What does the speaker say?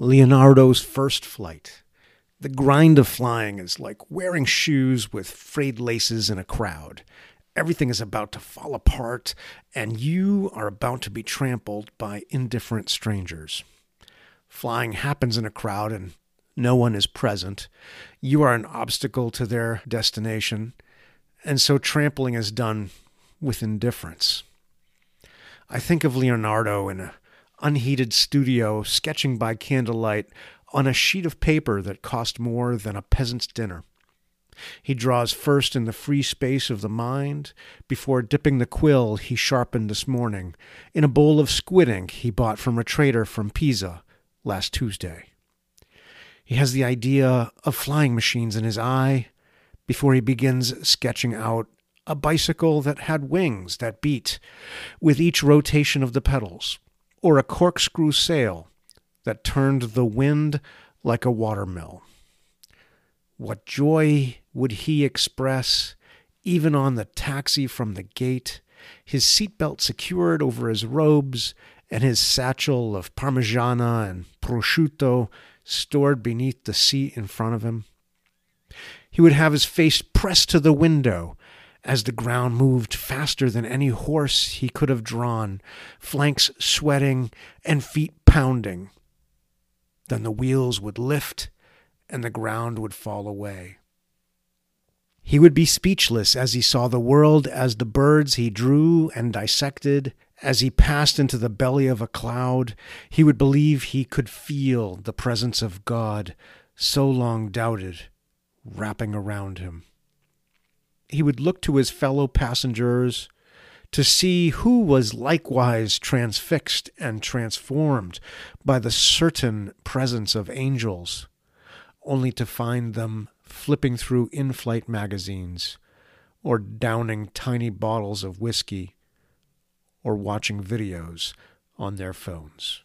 Leonardo's first flight. The grind of flying is like wearing shoes with frayed laces in a crowd. Everything is about to fall apart, and you are about to be trampled by indifferent strangers. Flying happens in a crowd, and no one is present. You are an obstacle to their destination, and so trampling is done with indifference. I think of Leonardo in a unheated studio, sketching by candlelight on a sheet of paper that cost more than a peasant's dinner. He draws first in the free space of the mind, before dipping the quill he sharpened this morning in a bowl of squid ink he bought from a trader from Pisa last Tuesday. He has the idea of flying machines in his eye before he begins sketching out a bicycle that had wings that beat with each rotation of the pedals, or a corkscrew sail that turned the wind like a watermill. What joy would he express, even on the taxi from the gate, his seatbelt secured over his robes, and his satchel of parmigiana and prosciutto stored beneath the seat in front of him? He would have his face pressed to the window as the ground moved faster than any horse he could have drawn, flanks sweating and feet pounding. Then the wheels would lift and the ground would fall away. He would be speechless as he saw the world as the birds he drew and dissected. As he passed into the belly of a cloud, he would believe he could feel the presence of God, so long doubted, wrapping around him he would look to his fellow passengers to see who was likewise transfixed and transformed by the certain presence of angels, only to find them flipping through in flight magazines, or downing tiny bottles of whiskey, or watching videos on their phones.